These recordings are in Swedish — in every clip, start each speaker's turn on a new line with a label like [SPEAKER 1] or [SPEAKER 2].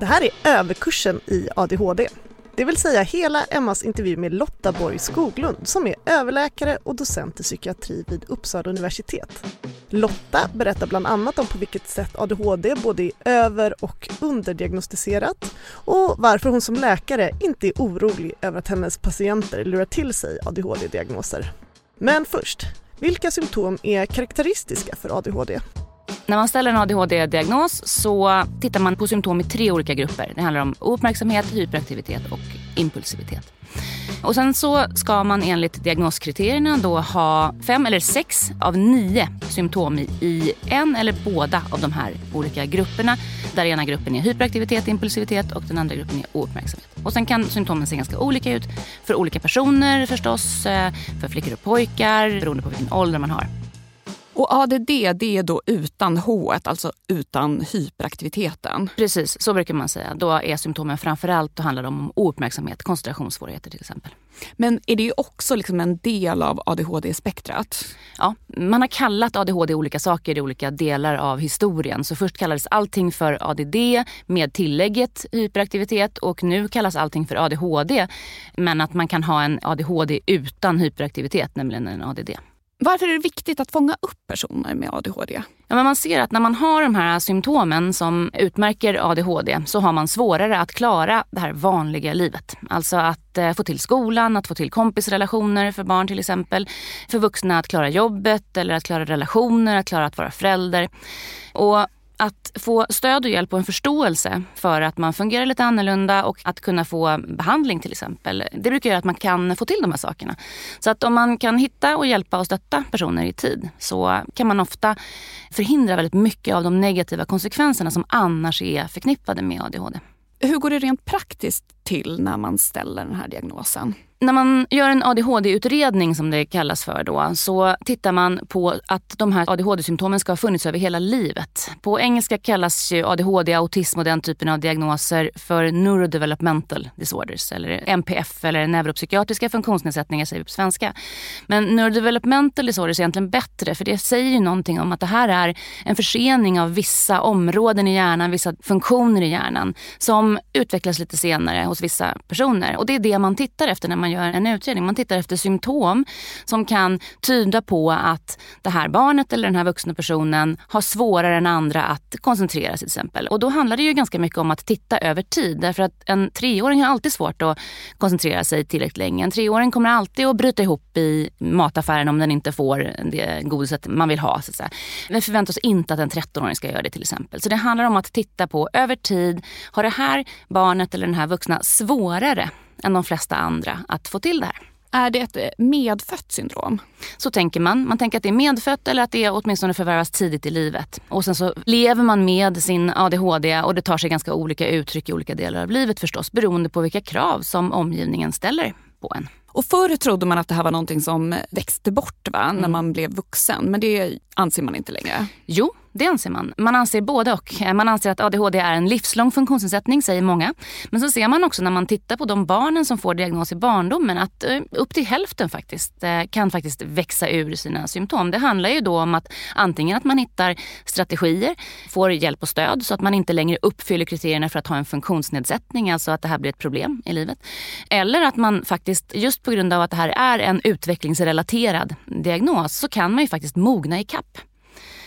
[SPEAKER 1] Det här är överkursen i ADHD. Det vill säga hela Emmas intervju med Lotta Borg Skoglund som är överläkare och docent i psykiatri vid Uppsala universitet. Lotta berättar bland annat om på vilket sätt ADHD både är över och underdiagnostiserat och varför hon som läkare inte är orolig över att hennes patienter lurar till sig ADHD-diagnoser. Men först, vilka symptom är karaktäristiska för ADHD?
[SPEAKER 2] När man ställer en ADHD-diagnos så tittar man på symptom i tre olika grupper. Det handlar om ouppmärksamhet, hyperaktivitet och impulsivitet. Och sen så ska man enligt diagnoskriterierna då ha fem eller sex av nio symptom i en eller båda av de här olika grupperna. Där ena gruppen är hyperaktivitet, impulsivitet och den andra gruppen är ouppmärksamhet. Och sen kan symptomen se ganska olika ut för olika personer förstås, eh, för flickor och pojkar beroende på vilken ålder man har.
[SPEAKER 3] Och ADD det är då utan H, alltså utan hyperaktiviteten.
[SPEAKER 2] Precis, så brukar man säga. Då är symptomen framförallt, då handlar det om ouppmärksamhet, koncentrationssvårigheter till exempel.
[SPEAKER 3] Men är det också liksom en del av ADHD-spektrat?
[SPEAKER 2] Ja, man har kallat ADHD olika saker i olika delar av historien. Så först kallades allting för ADD med tillägget hyperaktivitet och nu kallas allting för ADHD. Men att man kan ha en ADHD utan hyperaktivitet, nämligen en ADD.
[SPEAKER 3] Varför är det viktigt att fånga upp personer med ADHD?
[SPEAKER 2] Ja, men man ser att när man har de här symptomen som utmärker ADHD så har man svårare att klara det här vanliga livet. Alltså att eh, få till skolan, att få till kompisrelationer för barn till exempel. För vuxna att klara jobbet eller att klara relationer, att klara att vara förälder. Och att få stöd och hjälp och en förståelse för att man fungerar lite annorlunda och att kunna få behandling till exempel. Det brukar göra att man kan få till de här sakerna. Så att om man kan hitta och hjälpa och stötta personer i tid så kan man ofta förhindra väldigt mycket av de negativa konsekvenserna som annars är förknippade med ADHD.
[SPEAKER 3] Hur går det rent praktiskt till när man ställer den här diagnosen?
[SPEAKER 2] När man gör en ADHD-utredning som det kallas för då, så tittar man på att de här ADHD-symptomen ska ha funnits över hela livet. På engelska kallas ju ADHD, autism och den typen av diagnoser för neurodevelopmental disorders eller NPF eller neuropsykiatriska funktionsnedsättningar säger vi på svenska. Men neurodevelopmental disorders är egentligen bättre för det säger ju någonting om att det här är en försening av vissa områden i hjärnan, vissa funktioner i hjärnan som utvecklas lite senare hos vissa personer. Och det är det man tittar efter när man man gör en utredning. Man tittar efter symptom som kan tyda på att det här barnet eller den här vuxna personen har svårare än andra att koncentrera sig till exempel. Och då handlar det ju ganska mycket om att titta över tid. Därför att en treåring har alltid svårt att koncentrera sig tillräckligt länge. En treåring kommer alltid att bryta ihop i mataffären om den inte får det godiset man vill ha. Så att säga. Vi förväntar oss inte att en 13-åring ska göra det till exempel. Så det handlar om att titta på över tid. Har det här barnet eller den här vuxna svårare än de flesta andra att få till det här.
[SPEAKER 3] Är det ett medfött syndrom?
[SPEAKER 2] Så tänker man. Man tänker att det är medfött eller att det åtminstone förvärvas tidigt i livet. Och sen så lever man med sin ADHD och det tar sig ganska olika uttryck i olika delar av livet förstås beroende på vilka krav som omgivningen ställer på en.
[SPEAKER 3] Och förr trodde man att det här var någonting som växte bort va? när mm. man blev vuxen. Men det anser man inte längre.
[SPEAKER 2] Jo, det anser man. Man anser både och. Man anser att ADHD är en livslång funktionsnedsättning, säger många. Men så ser man också när man tittar på de barnen som får diagnos i barndomen att eh, upp till hälften faktiskt eh, kan faktiskt växa ur sina symptom. Det handlar ju då om att antingen att man hittar strategier, får hjälp och stöd så att man inte längre uppfyller kriterierna för att ha en funktionsnedsättning, alltså att det här blir ett problem i livet. Eller att man faktiskt, just på grund av att det här är en utvecklingsrelaterad diagnos, så kan man ju faktiskt mogna i kapp.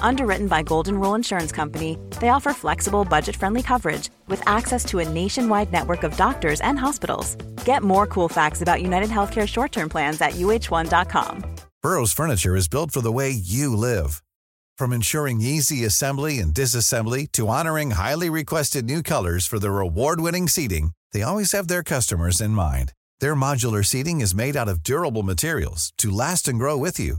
[SPEAKER 4] Underwritten by Golden Rule Insurance Company, they offer flexible, budget friendly coverage with access to a nationwide network of doctors and hospitals. Get more cool facts about United Healthcare short term plans at uh1.com.
[SPEAKER 5] Burrow's Furniture is built for the way you live. From ensuring easy assembly and disassembly to honoring highly requested new colors for their award winning seating, they always have their customers in mind. Their modular seating is made out of durable materials to last and grow with you.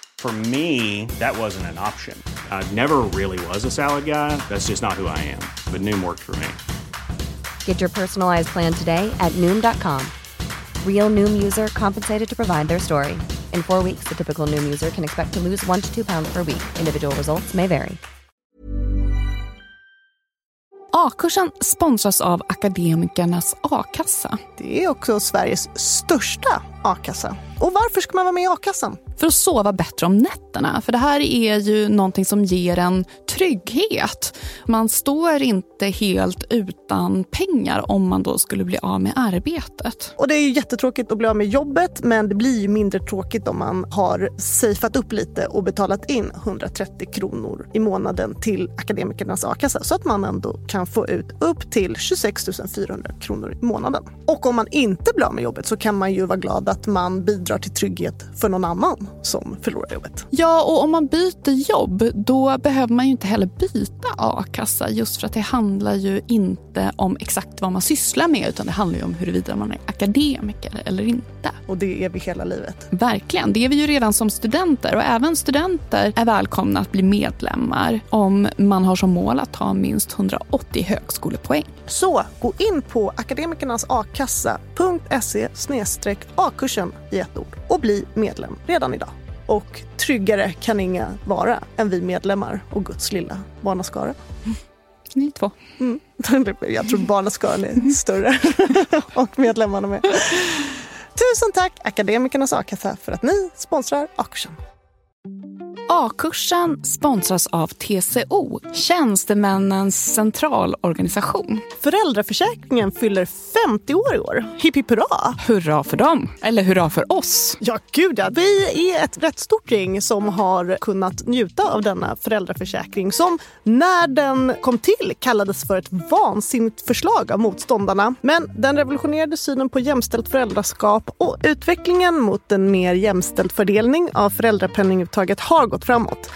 [SPEAKER 6] For me, that wasn't an option. I never really was a salad guy. That's just not who I am. But Noom worked for me.
[SPEAKER 7] Get your personalized plan today at Noom.com. Real Noom user compensated to provide their story. In four weeks, the typical Noom user can expect to lose one to two pounds per week. Individual results may vary.
[SPEAKER 3] A-kursen sponsras av Akademikernas a-kassa.
[SPEAKER 1] Det är också Sveriges största a-kassa. Och varför ska man vara med i a-kassan?
[SPEAKER 3] För att sova bättre om nätterna. För det här är ju någonting som ger en trygghet. Man står inte helt utan pengar om man då skulle bli av med arbetet.
[SPEAKER 1] Och det är ju jättetråkigt att bli av med jobbet men det blir ju mindre tråkigt om man har safeat upp lite och betalat in 130 kronor i månaden till akademikernas a-kassa så att man ändå kan få ut upp till 26 400 kronor i månaden. Och om man inte blir av med jobbet så kan man ju vara glad att man bidrar till trygghet för någon annan som förlorar jobbet.
[SPEAKER 3] Ja, och om man byter jobb då behöver man ju inte heller byta a-kassa just för att det handlar ju inte om exakt vad man sysslar med utan det handlar ju om huruvida man är akademiker eller inte.
[SPEAKER 1] Och det är vi hela livet.
[SPEAKER 3] Verkligen, det är vi ju redan som studenter och även studenter är välkomna att bli medlemmar om man har som mål att ta minst 180 högskolepoäng.
[SPEAKER 1] Så gå in på akademikernasakassa.se a-kursen i ett ord och bli medlem redan idag. Och tryggare kan inga vara än vi medlemmar och Guds lilla barnaskara.
[SPEAKER 3] Ni två.
[SPEAKER 1] Mm. Jag tror barnaskaran är större och medlemmarna med. Tusen tack Akademikernas a-kassa för att ni sponsrar A-kursen.
[SPEAKER 3] A-kursen sponsras av TCO, Tjänstemännens centralorganisation.
[SPEAKER 1] Föräldraförsäkringen fyller 50 år i år. Hipp hipp hurra!
[SPEAKER 3] Hurra för dem! Eller hurra för oss!
[SPEAKER 1] Ja, gud ja. Vi är ett rätt stort gäng som har kunnat njuta av denna föräldraförsäkring som när den kom till kallades för ett vansinnigt förslag av motståndarna. Men den revolutionerade synen på jämställt föräldraskap och utvecklingen mot en mer jämställd fördelning av föräldrapenninguttaget har gått framåt.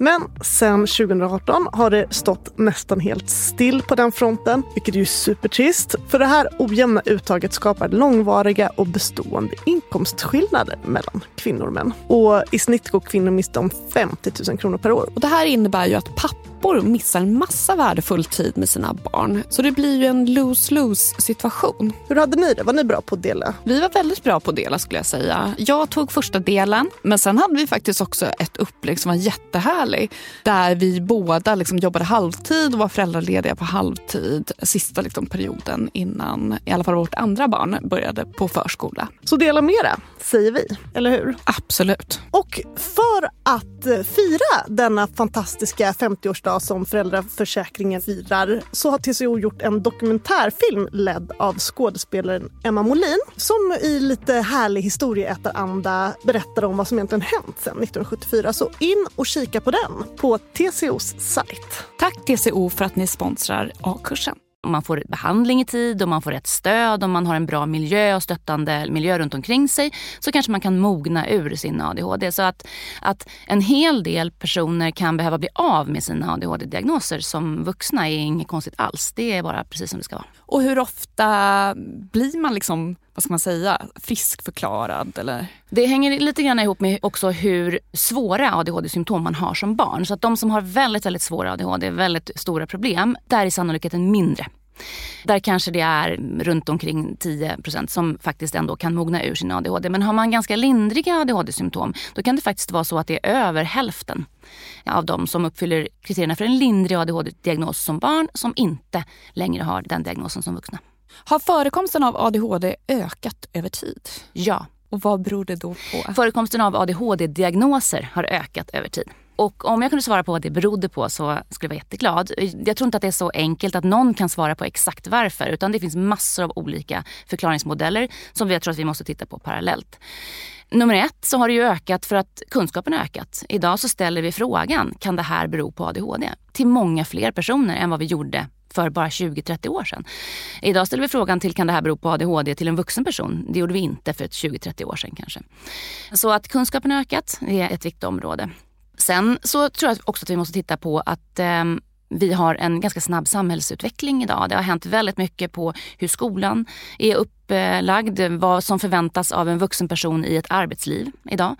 [SPEAKER 1] Men sen 2018 har det stått nästan helt still på den fronten, vilket är ju supertrist. För det här ojämna uttaget skapar långvariga och bestående inkomstskillnader mellan kvinnor och män. Och i snitt går kvinnor miste om 50 000 kronor per år.
[SPEAKER 3] Och det här innebär ju att pappor missar en massa värdefull tid med sina barn. Så det blir ju en lose-lose situation.
[SPEAKER 1] Hur hade ni det? Var ni bra på att dela?
[SPEAKER 3] Vi var väldigt bra på att dela skulle jag säga. Jag tog första delen, men sen hade vi faktiskt också ett upplägg som var jättehärlig. Där vi båda liksom jobbade halvtid och var föräldralediga på halvtid sista liksom perioden innan i alla fall vårt andra barn började på förskola.
[SPEAKER 1] Så dela mera, säger vi. Eller hur?
[SPEAKER 3] Absolut.
[SPEAKER 1] Och för att fira denna fantastiska 50-årsdag som föräldraförsäkringen firar så har TCO gjort en dokumentärfilm ledd av skådespelaren Emma Molin som i lite härlig historieätaranda berättar om vad som egentligen hänt sedan 1974. Så in och kika på den på TCOs sajt.
[SPEAKER 3] Tack TCO för att ni sponsrar A-kursen.
[SPEAKER 2] Om man får behandling i tid, om man får rätt stöd, om man har en bra miljö och stöttande miljö runt omkring sig så kanske man kan mogna ur sin ADHD. Så att, att en hel del personer kan behöva bli av med sina ADHD-diagnoser som vuxna är inget konstigt alls. Det är bara precis som det ska vara.
[SPEAKER 3] Och hur ofta blir man liksom, vad ska man säga, friskförklarad eller?
[SPEAKER 2] Det hänger lite grann ihop med också hur svåra ADHD-symptom man har som barn. Så att de som har väldigt, väldigt svåra ADHD, väldigt stora problem, där är sannolikheten mindre. Där kanske det är runt omkring 10% som faktiskt ändå kan mogna ur sin ADHD. Men har man ganska lindriga ADHD-symptom då kan det faktiskt vara så att det är över hälften av de som uppfyller kriterierna för en lindrig ADHD-diagnos som barn som inte längre har den diagnosen som vuxna.
[SPEAKER 3] Har förekomsten av ADHD ökat över tid?
[SPEAKER 2] Ja.
[SPEAKER 3] Och vad beror det då på?
[SPEAKER 2] Förekomsten av ADHD-diagnoser har ökat över tid. Och om jag kunde svara på vad det berodde på så skulle jag vara jätteglad. Jag tror inte att det är så enkelt att någon kan svara på exakt varför. Utan det finns massor av olika förklaringsmodeller som jag tror att vi måste titta på parallellt. Nummer ett så har det ju ökat för att kunskapen har ökat. Idag så ställer vi frågan, kan det här bero på ADHD? Till många fler personer än vad vi gjorde för bara 20-30 år sedan. Idag ställer vi frågan till kan det här bero på ADHD till en vuxen person. Det gjorde vi inte för 20-30 år sedan kanske. Så att kunskapen har ökat, det är ett viktigt område. Sen så tror jag också att vi måste titta på att eh, vi har en ganska snabb samhällsutveckling idag. Det har hänt väldigt mycket på hur skolan är upplagd, vad som förväntas av en vuxen person i ett arbetsliv idag.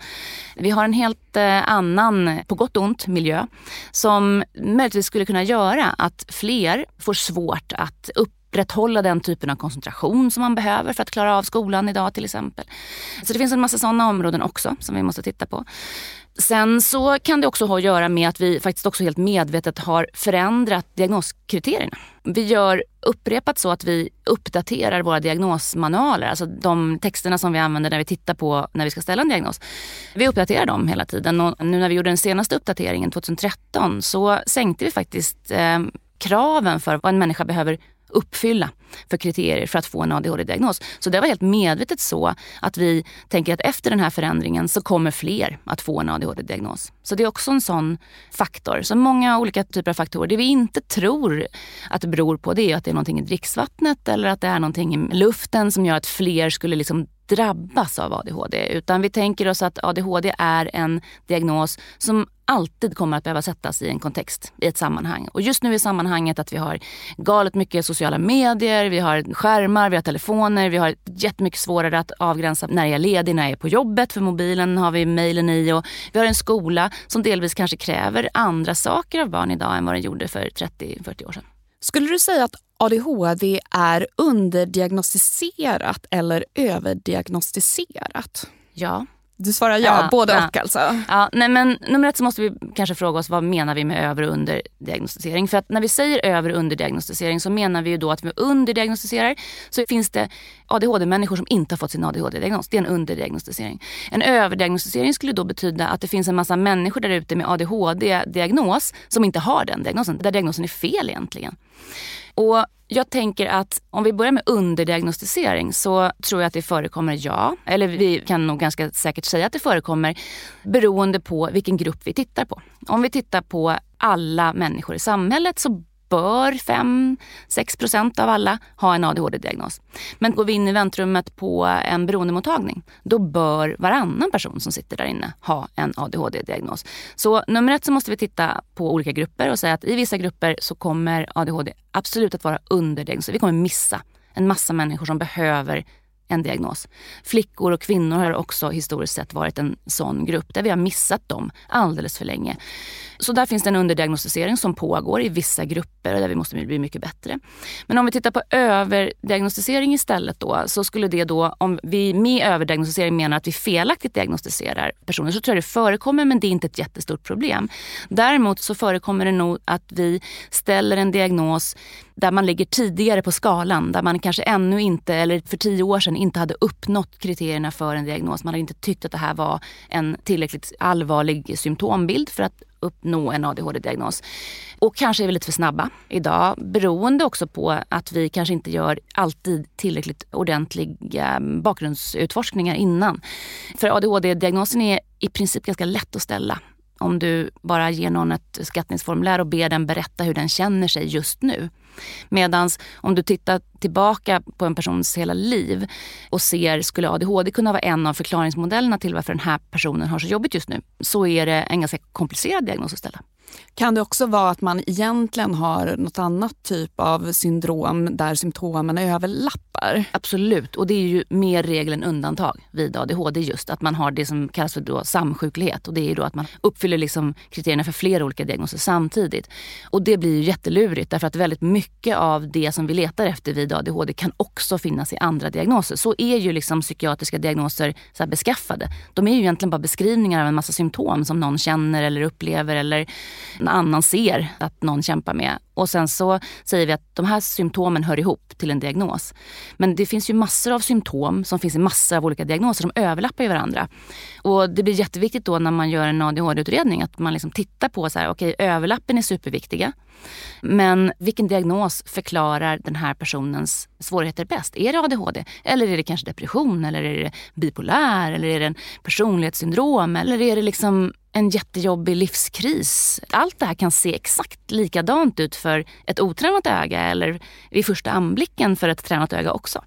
[SPEAKER 2] Vi har en helt eh, annan, på gott och ont, miljö som möjligtvis skulle kunna göra att fler får svårt att upp upprätthålla den typen av koncentration som man behöver för att klara av skolan idag till exempel. Så det finns en massa sådana områden också som vi måste titta på. Sen så kan det också ha att göra med att vi faktiskt också helt medvetet har förändrat diagnoskriterierna. Vi gör upprepat så att vi uppdaterar våra diagnosmanualer, alltså de texterna som vi använder när vi tittar på när vi ska ställa en diagnos. Vi uppdaterar dem hela tiden och nu när vi gjorde den senaste uppdateringen 2013 så sänkte vi faktiskt eh, kraven för vad en människa behöver uppfylla för kriterier för att få en ADHD-diagnos. Så det var helt medvetet så att vi tänker att efter den här förändringen så kommer fler att få en ADHD-diagnos. Så det är också en sån faktor. Så många olika typer av faktorer. Det vi inte tror att det beror på det är att det är någonting i dricksvattnet eller att det är någonting i luften som gör att fler skulle liksom drabbas av ADHD. Utan vi tänker oss att ADHD är en diagnos som alltid kommer att behöva sättas i en kontext, i ett sammanhang. Och just nu är sammanhanget att vi har galet mycket sociala medier, vi har skärmar, vi har telefoner, vi har jättemycket svårare att avgränsa när jag är ledig, när jag är på jobbet. För mobilen har vi mejlen i och vi har en skola som delvis kanske kräver andra saker av barn idag än vad den gjorde för 30-40 år sedan.
[SPEAKER 3] Skulle du säga att ADHD är underdiagnostiserat eller överdiagnostiserat?
[SPEAKER 2] Ja.
[SPEAKER 3] Du svarar ja, ja både ja. och alltså?
[SPEAKER 2] Ja, nej men nummer ett så måste vi kanske fråga oss vad menar vi med över och underdiagnostisering? För att när vi säger över och underdiagnostisering så menar vi ju då att vi underdiagnostiserar så finns det ADHD-människor som inte har fått sin ADHD-diagnos. Det är en underdiagnostisering. En överdiagnostisering skulle då betyda att det finns en massa människor där ute med ADHD-diagnos som inte har den diagnosen, där diagnosen är fel egentligen. Och jag tänker att om vi börjar med underdiagnostisering så tror jag att det förekommer, ja. Eller vi kan nog ganska säkert säga att det förekommer beroende på vilken grupp vi tittar på. Om vi tittar på alla människor i samhället så bör 5-6% av alla ha en ADHD-diagnos. Men går vi in i väntrummet på en beroendemottagning, då bör varannan person som sitter där inne ha en ADHD-diagnos. Så nummer ett så måste vi titta på olika grupper och säga att i vissa grupper så kommer ADHD absolut att vara underdiagnos. Vi kommer missa en massa människor som behöver en diagnos. Flickor och kvinnor har också historiskt sett varit en sån grupp där vi har missat dem alldeles för länge. Så där finns det en underdiagnostisering som pågår i vissa grupper och där vi måste bli mycket bättre. Men om vi tittar på överdiagnostisering istället då så skulle det då, om vi med överdiagnostisering menar att vi felaktigt diagnostiserar personer så tror jag det förekommer men det är inte ett jättestort problem. Däremot så förekommer det nog att vi ställer en diagnos där man ligger tidigare på skalan, där man kanske ännu inte, eller för tio år sedan, inte hade uppnått kriterierna för en diagnos. Man hade inte tyckt att det här var en tillräckligt allvarlig symptombild för att uppnå en ADHD-diagnos. Och kanske är vi lite för snabba idag beroende också på att vi kanske inte gör alltid tillräckligt ordentliga eh, bakgrundsutforskningar innan. För ADHD-diagnosen är i princip ganska lätt att ställa om du bara ger någon ett skattningsformulär och ber den berätta hur den känner sig just nu. Medan om du tittar tillbaka på en persons hela liv och ser, skulle ADHD kunna vara en av förklaringsmodellerna till varför den här personen har så jobbigt just nu, så är det en ganska komplicerad diagnos att ställa.
[SPEAKER 3] Kan det också vara att man egentligen har något annat typ av syndrom där symptomen överlappar?
[SPEAKER 2] Absolut, och det är ju mer regel än undantag vid ADHD just att man har det som kallas för då samsjuklighet och det är ju då att man uppfyller liksom kriterierna för flera olika diagnoser samtidigt. Och det blir ju jättelurigt därför att väldigt mycket av det som vi letar efter vid ADHD kan också finnas i andra diagnoser. Så är ju liksom psykiatriska diagnoser så beskaffade. De är ju egentligen bara beskrivningar av en massa symptom som någon känner eller upplever eller en annan ser att någon kämpar med. Och sen så säger vi att de här symptomen hör ihop till en diagnos. Men det finns ju massor av symptom som finns i massor av olika diagnoser som överlappar ju varandra. Och det blir jätteviktigt då när man gör en ADHD-utredning att man liksom tittar på så här, okej okay, överlappen är superviktiga. Men vilken diagnos förklarar den här personens svårigheter bäst? Är det ADHD? Eller är det kanske depression? Eller är det bipolär? Eller är det en personlighetssyndrom? Eller är det liksom en jättejobbig livskris? Allt det här kan se exakt likadant ut för ett otränat öga eller vid första anblicken för ett tränat öga också.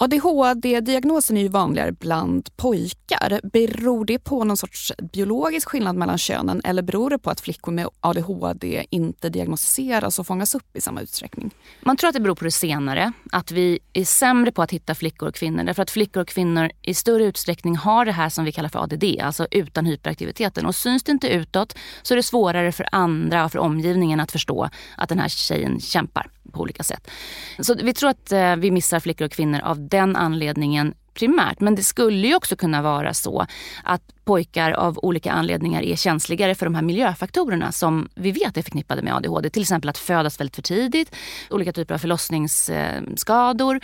[SPEAKER 3] ADHD-diagnosen är ju vanligare bland pojkar. Beror det på någon sorts biologisk skillnad mellan könen eller beror det på att flickor med ADHD inte diagnostiseras och fångas upp i samma utsträckning?
[SPEAKER 2] Man tror att det beror på det senare. Att vi är sämre på att hitta flickor och kvinnor. Därför att flickor och kvinnor i större utsträckning har det här som vi kallar för ADD, alltså utan hyperaktiviteten. Och syns det inte utåt så är det svårare för andra och för omgivningen att förstå att den här tjejen kämpar på olika sätt. Så vi tror att eh, vi missar flickor och kvinnor av den anledningen primärt. Men det skulle ju också kunna vara så att pojkar av olika anledningar är känsligare för de här miljöfaktorerna som vi vet är förknippade med ADHD. Till exempel att födas väldigt för tidigt, olika typer av förlossningsskador,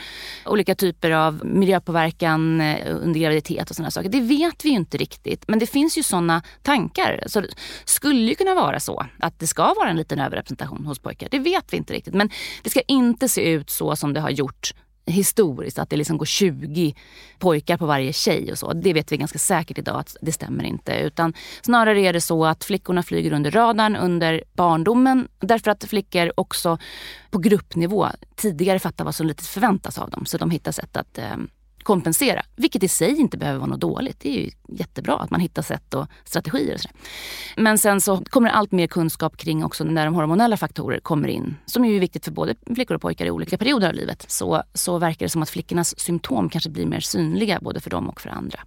[SPEAKER 2] olika typer av miljöpåverkan eh, under graviditet och sådana saker. Det vet vi ju inte riktigt. Men det finns ju sådana tankar. Så det skulle ju kunna vara så att det ska vara en liten överrepresentation hos pojkar. Det vet vi inte riktigt. Men det ska inte se ut så som det har gjort historiskt, att det liksom går 20 pojkar på varje tjej och så. Det vet vi ganska säkert idag att det stämmer inte. Utan snarare är det så att flickorna flyger under radarn under barndomen därför att flickor också på gruppnivå tidigare fattar vad som lite förväntas av dem. Så de hittar sätt att eh, kompensera. Vilket i sig inte behöver vara något dåligt. Det är ju jättebra att man hittar sätt och strategier. Och så. Men sen så kommer det allt mer kunskap kring också när de hormonella faktorer kommer in. Som ju är viktigt för både flickor och pojkar i olika perioder av livet. Så, så verkar det som att flickornas symptom kanske blir mer synliga både för dem och för andra.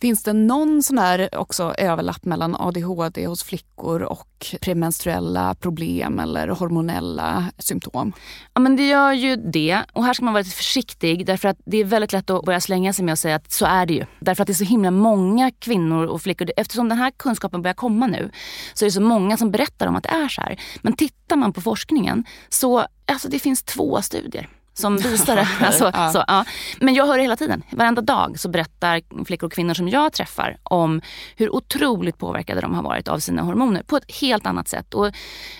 [SPEAKER 3] Finns det någon sån här också överlapp mellan ADHD hos flickor och premenstruella problem eller hormonella symptom?
[SPEAKER 2] Ja men det gör ju det. Och här ska man vara lite försiktig därför att det är väldigt lätt att börja slänga sig med att säga att så är det ju. Därför att det är så himla många kvinnor och flickor. Eftersom den här kunskapen börjar komma nu så är det så många som berättar om att det är så här. Men tittar man på forskningen så alltså det finns två studier som visar det. Alltså, ja. Så, ja. Men jag hör det hela tiden. Varenda dag så berättar flickor och kvinnor som jag träffar om hur otroligt påverkade de har varit av sina hormoner på ett helt annat sätt. Och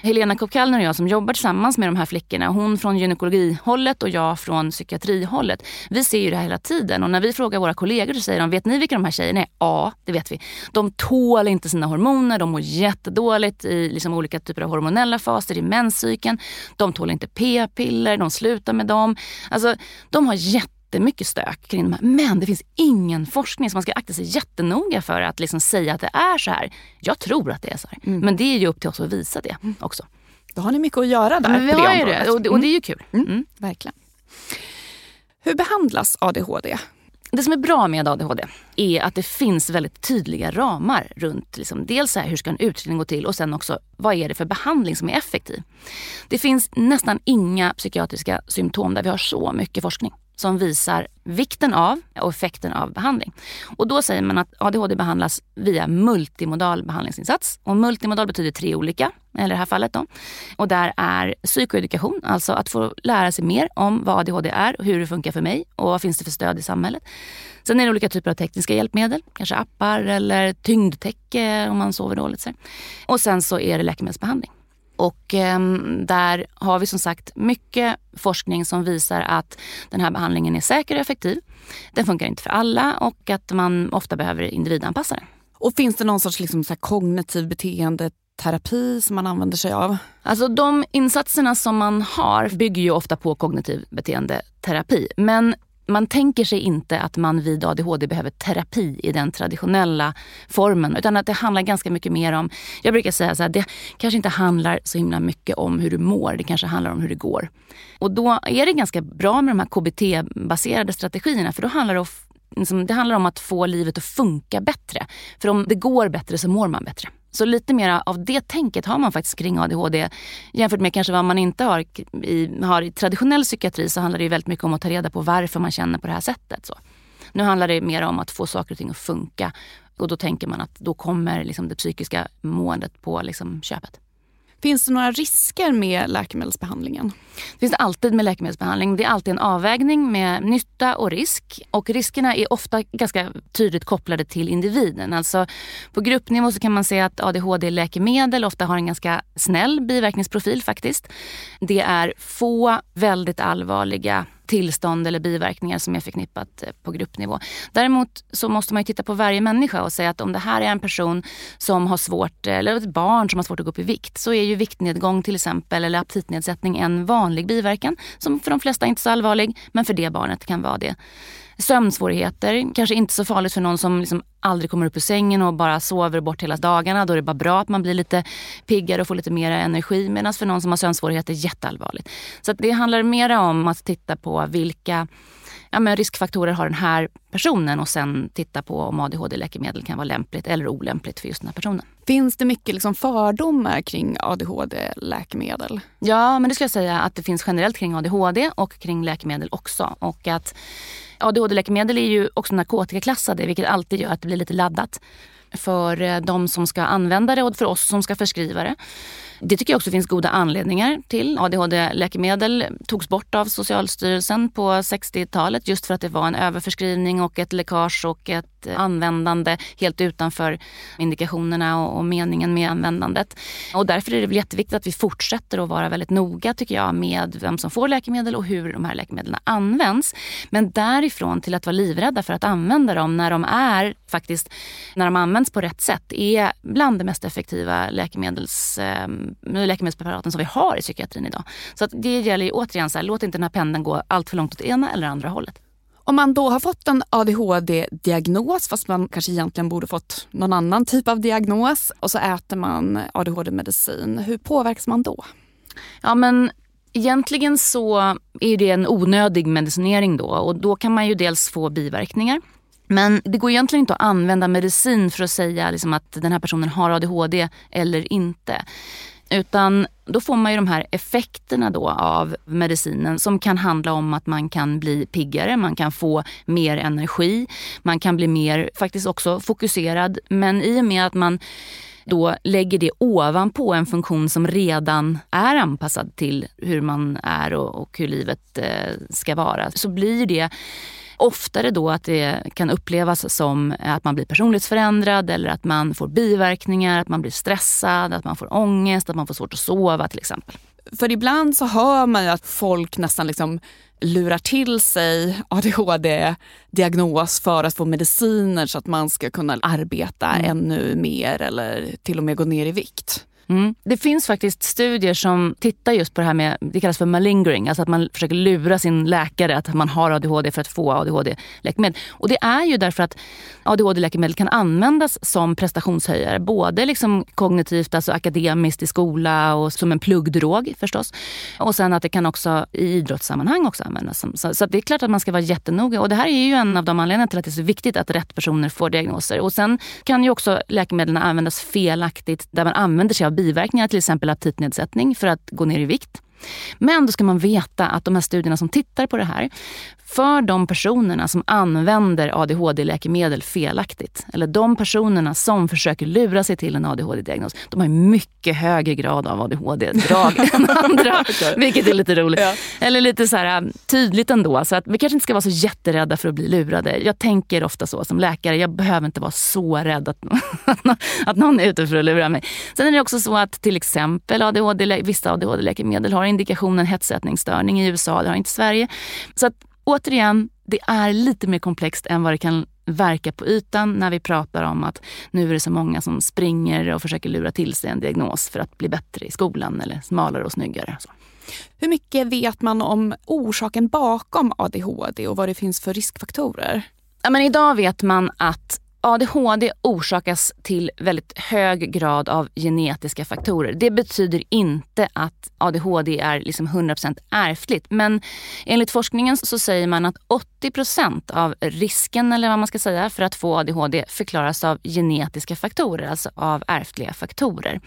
[SPEAKER 2] Helena Kopkallner och jag som jobbar tillsammans med de här flickorna, hon från gynekologihållet och jag från psykiatrihållet. Vi ser ju det här hela tiden och när vi frågar våra kollegor så säger de, vet ni vilka de här tjejerna är? Ja, det vet vi. De tål inte sina hormoner, de mår jättedåligt i liksom olika typer av hormonella faser i menscykeln. De tål inte p-piller, de slutar med dem Alltså, de har jättemycket stök kring de här. Men det finns ingen forskning, så man ska akta sig jättenoga för att liksom säga att det är så här. Jag tror att det är så här. Mm. Men det är ju upp till oss att visa det mm. också.
[SPEAKER 3] Då har ni mycket att göra där. Men
[SPEAKER 2] vi har ju det och, det och, det är ju kul.
[SPEAKER 3] Mm. mm. Verkligen. Hur behandlas ADHD?
[SPEAKER 2] Det som är bra med ADHD är att det finns väldigt tydliga ramar runt liksom, dels här, hur ska en utredning gå till och sen också vad är det för behandling som är effektiv. Det finns nästan inga psykiatriska symptom där vi har så mycket forskning som visar vikten av och effekten av behandling. Och då säger man att ADHD behandlas via multimodal behandlingsinsats. Och multimodal betyder tre olika, eller i det här fallet. Då. Och där är psykoedukation, alltså att få lära sig mer om vad ADHD är och hur det funkar för mig och vad finns det för stöd i samhället. Sen är det olika typer av tekniska hjälpmedel, kanske appar eller tyngdtäcke om man sover dåligt. Och sen så är det läkemedelsbehandling. Och eh, där har vi som sagt mycket forskning som visar att den här behandlingen är säker och effektiv. Den funkar inte för alla och att man ofta behöver individanpassa den.
[SPEAKER 3] Och finns det någon sorts liksom så kognitiv beteendeterapi som man använder sig av?
[SPEAKER 2] Alltså de insatserna som man har bygger ju ofta på kognitiv beteendeterapi. Men man tänker sig inte att man vid ADHD behöver terapi i den traditionella formen. Utan att det handlar ganska mycket mer om, jag brukar säga så här, det kanske inte handlar så himla mycket om hur du mår, det kanske handlar om hur det går. Och då är det ganska bra med de här KBT-baserade strategierna för då handlar det, om, liksom, det handlar om att få livet att funka bättre. För om det går bättre så mår man bättre. Så lite mer av det tänket har man faktiskt kring ADHD jämfört med kanske vad man inte har i, har i traditionell psykiatri så handlar det väldigt mycket om att ta reda på varför man känner på det här sättet. Så. Nu handlar det mer om att få saker och ting att funka och då tänker man att då kommer liksom det psykiska måendet på liksom köpet.
[SPEAKER 3] Finns det några risker med läkemedelsbehandlingen?
[SPEAKER 2] Det finns det alltid med läkemedelsbehandling. Det är alltid en avvägning med nytta och risk. Och riskerna är ofta ganska tydligt kopplade till individen. Alltså på gruppnivå så kan man säga att ADHD-läkemedel ofta har en ganska snäll biverkningsprofil faktiskt. Det är få väldigt allvarliga tillstånd eller biverkningar som är förknippat eh, på gruppnivå. Däremot så måste man titta på varje människa och säga att om det här är en person som har svårt, eh, eller ett barn som har svårt att gå upp i vikt, så är ju viktnedgång till exempel eller aptitnedsättning en vanlig biverkan som för de flesta inte är så allvarlig, men för det barnet kan vara det. Sömnsvårigheter, kanske inte så farligt för någon som liksom aldrig kommer upp ur sängen och bara sover bort hela dagarna. Då är det bara bra att man blir lite piggare och får lite mer energi. Medan för någon som har sömnsvårigheter jätteallvarligt. Så det handlar mer om att titta på vilka ja, men riskfaktorer har den här personen och sen titta på om ADHD-läkemedel kan vara lämpligt eller olämpligt för just den här personen.
[SPEAKER 3] Finns det mycket liksom fördomar kring ADHD-läkemedel?
[SPEAKER 2] Ja, men det skulle jag säga att det finns generellt kring ADHD och kring läkemedel också. Och att ADHD-läkemedel är ju också narkotikaklassade vilket alltid gör att blir lite laddat för eh, de som ska använda det och för oss som ska förskriva det. Det tycker jag också finns goda anledningar till. ADHD-läkemedel togs bort av Socialstyrelsen på 60-talet just för att det var en överförskrivning och ett läckage och ett användande helt utanför indikationerna och, meningen med användandet. Och därför är det väl jätteviktigt att vi fortsätter att vara väldigt noga tycker jag med vem som får läkemedel och hur de här läkemedlen används. Men därifrån till att vara livrädda för att använda dem när de är faktiskt, när de används på rätt sätt, är bland de mest effektiva läkemedels eh, läkemedelspreparaten som vi har i psykiatrin idag. Så att det gäller ju återigen, så här, låt inte den här pendeln gå allt för långt åt ena eller andra hållet.
[SPEAKER 3] Om man då har fått en ADHD-diagnos fast man kanske egentligen borde fått någon annan typ av diagnos och så äter man ADHD-medicin. Hur påverkas man då?
[SPEAKER 2] Ja men egentligen så är det en onödig medicinering då och då kan man ju dels få biverkningar men det går egentligen inte att använda medicin för att säga liksom att den här personen har ADHD eller inte. Utan då får man ju de här effekterna då av medicinen som kan handla om att man kan bli piggare, man kan få mer energi, man kan bli mer faktiskt också fokuserad. Men i och med att man då lägger det ovanpå en funktion som redan är anpassad till hur man är och, och hur livet eh, ska vara så blir det oftare då att det kan upplevas som att man blir personlighetsförändrad eller att man får biverkningar, att man blir stressad, att man får ångest, att man får svårt att sova till exempel.
[SPEAKER 3] För ibland så hör man ju att folk nästan liksom lurar till sig ADHD-diagnos för att få mediciner så att man ska kunna arbeta mm. ännu mer eller till och med gå ner i vikt.
[SPEAKER 2] Mm. Det finns faktiskt studier som tittar just på det här med, det kallas för malingering, alltså att man försöker lura sin läkare att man har ADHD för att få ADHD-läkemedel. Och det är ju därför att ADHD-läkemedel kan användas som prestationshöjare, både liksom kognitivt, alltså akademiskt i skola och som en pluggdrog förstås. Och sen att det kan också i idrottssammanhang också användas. Så, så det är klart att man ska vara jättenoga. Och det här är ju en av de anledningarna till att det är så viktigt att rätt personer får diagnoser. Och sen kan ju också läkemedlen användas felaktigt där man använder sig av biverkningar, till exempel aptitnedsättning för att gå ner i vikt. Men då ska man veta att de här studierna som tittar på det här för de personerna som använder ADHD-läkemedel felaktigt, eller de personerna som försöker lura sig till en ADHD-diagnos, de har mycket högre grad av ADHD-drag än andra. Vilket är lite roligt. Ja. Eller lite så här, äh, tydligt ändå. Så att vi kanske inte ska vara så jätterädda för att bli lurade. Jag tänker ofta så som läkare, jag behöver inte vara så rädd att, att någon är ute för att lura mig. Sen är det också så att till exempel ADHD, vissa ADHD-läkemedel har indikationen hetsätningsstörning i USA, det har inte Sverige. Så att återigen, det är lite mer komplext än vad det kan verka på ytan när vi pratar om att nu är det så många som springer och försöker lura till sig en diagnos för att bli bättre i skolan eller smalare och snyggare. Så.
[SPEAKER 3] Hur mycket vet man om orsaken bakom ADHD och vad det finns för riskfaktorer?
[SPEAKER 2] Ja, men idag vet man att ADHD orsakas till väldigt hög grad av genetiska faktorer. Det betyder inte att ADHD är liksom 100% ärftligt. Men enligt forskningen så säger man att 80% av risken eller vad man ska säga för att få ADHD förklaras av genetiska faktorer, alltså av ärftliga faktorer.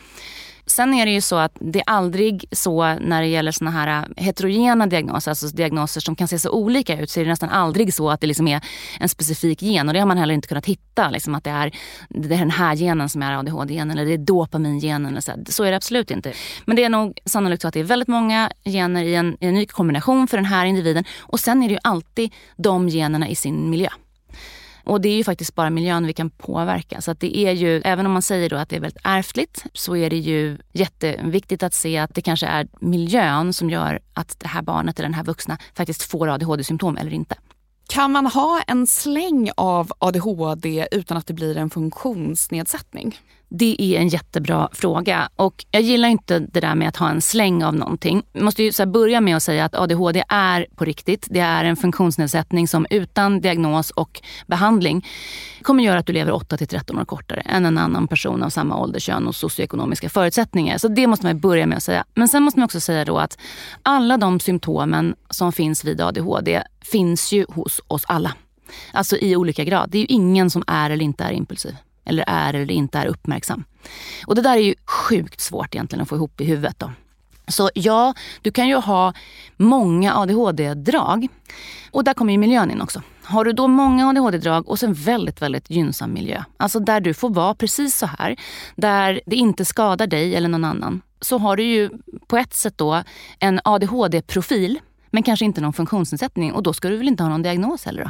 [SPEAKER 2] Sen är det ju så att det är aldrig så när det gäller såna här äh, heterogena diagnoser, alltså diagnoser som kan se så olika ut, så är det nästan aldrig så att det liksom är en specifik gen. Och det har man heller inte kunnat hitta, liksom att det är, det är den här genen som är ADHD-genen eller det är dopamingenen. Eller så. så är det absolut inte. Men det är nog sannolikt så att det är väldigt många gener i en, i en ny kombination för den här individen. Och sen är det ju alltid de generna i sin miljö. Och det är ju faktiskt bara miljön vi kan påverka. Så att det är ju, även om man säger då att det är väldigt ärftligt, så är det ju jätteviktigt att se att det kanske är miljön som gör att det här barnet eller den här vuxna faktiskt får ADHD-symptom eller inte.
[SPEAKER 3] Kan man ha en släng av ADHD utan att det blir en funktionsnedsättning?
[SPEAKER 2] Det är en jättebra fråga och jag gillar inte det där med att ha en släng av någonting. Jag måste ju så börja med att säga att ADHD är på riktigt. Det är en funktionsnedsättning som utan diagnos och behandling kommer göra att du lever 8 till 13 år kortare än en annan person av samma ålder, kön och socioekonomiska förutsättningar. Så det måste man börja med att säga. Men sen måste man också säga då att alla de symptomen som finns vid ADHD finns ju hos oss alla. Alltså i olika grad. Det är ju ingen som är eller inte är impulsiv eller är eller inte är uppmärksam. Och det där är ju sjukt svårt egentligen att få ihop i huvudet. Då. Så ja, du kan ju ha många ADHD-drag. Och där kommer ju miljön in också. Har du då många ADHD-drag och sen väldigt, väldigt gynnsam miljö, alltså där du får vara precis så här, där det inte skadar dig eller någon annan, så har du ju på ett sätt då en ADHD-profil, men kanske inte någon funktionsnedsättning och då ska du väl inte ha någon diagnos heller då?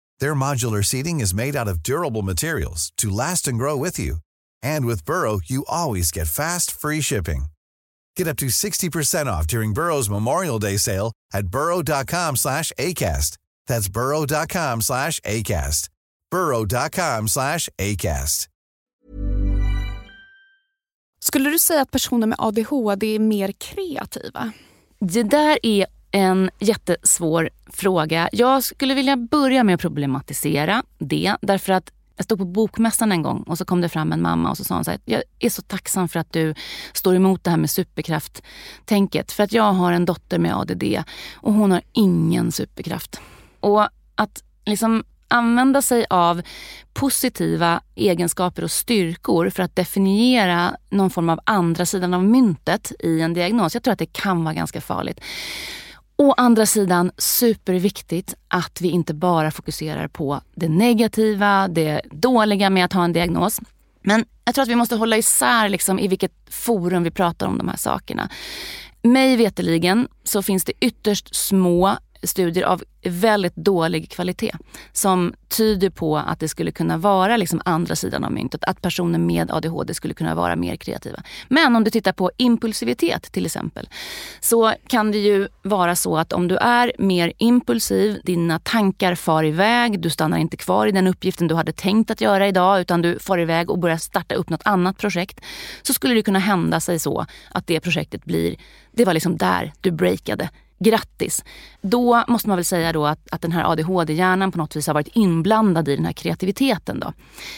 [SPEAKER 5] Their modular seating is made out of durable materials to last and grow with you. And with Burrow, you always get fast, free shipping. Get up to 60% off during Burrow's Memorial Day sale at burrow.com slash ACAST. That's burrow.com slash ACAST. burrow.com slash ACAST.
[SPEAKER 3] Skulle du säga att personer med ADHD är mer kreativa?
[SPEAKER 2] Det där är en jättesvår fråga. Jag skulle vilja börja med att problematisera det. Därför att jag stod på bokmässan en gång och så kom det fram en mamma och så sa hon så här, jag är så tacksam för att du står emot det här med superkraft-tänket. För att jag har en dotter med ADD och hon har ingen superkraft. Och att liksom använda sig av positiva egenskaper och styrkor för att definiera någon form av andra sidan av myntet i en diagnos. Jag tror att det kan vara ganska farligt. Å andra sidan superviktigt att vi inte bara fokuserar på det negativa, det dåliga med att ha en diagnos. Men jag tror att vi måste hålla isär liksom i vilket forum vi pratar om de här sakerna. Mig veteligen så finns det ytterst små studier av väldigt dålig kvalitet som tyder på att det skulle kunna vara liksom andra sidan av myntet. Att personer med ADHD skulle kunna vara mer kreativa. Men om du tittar på impulsivitet till exempel så kan det ju vara så att om du är mer impulsiv, dina tankar far iväg, du stannar inte kvar i den uppgiften du hade tänkt att göra idag utan du far iväg och börjar starta upp något annat projekt. Så skulle det kunna hända sig så att det projektet blir, det var liksom där du breakade grattis. Då måste man väl säga då att, att den här ADHD-hjärnan på något vis har varit inblandad i den här kreativiteten. Då.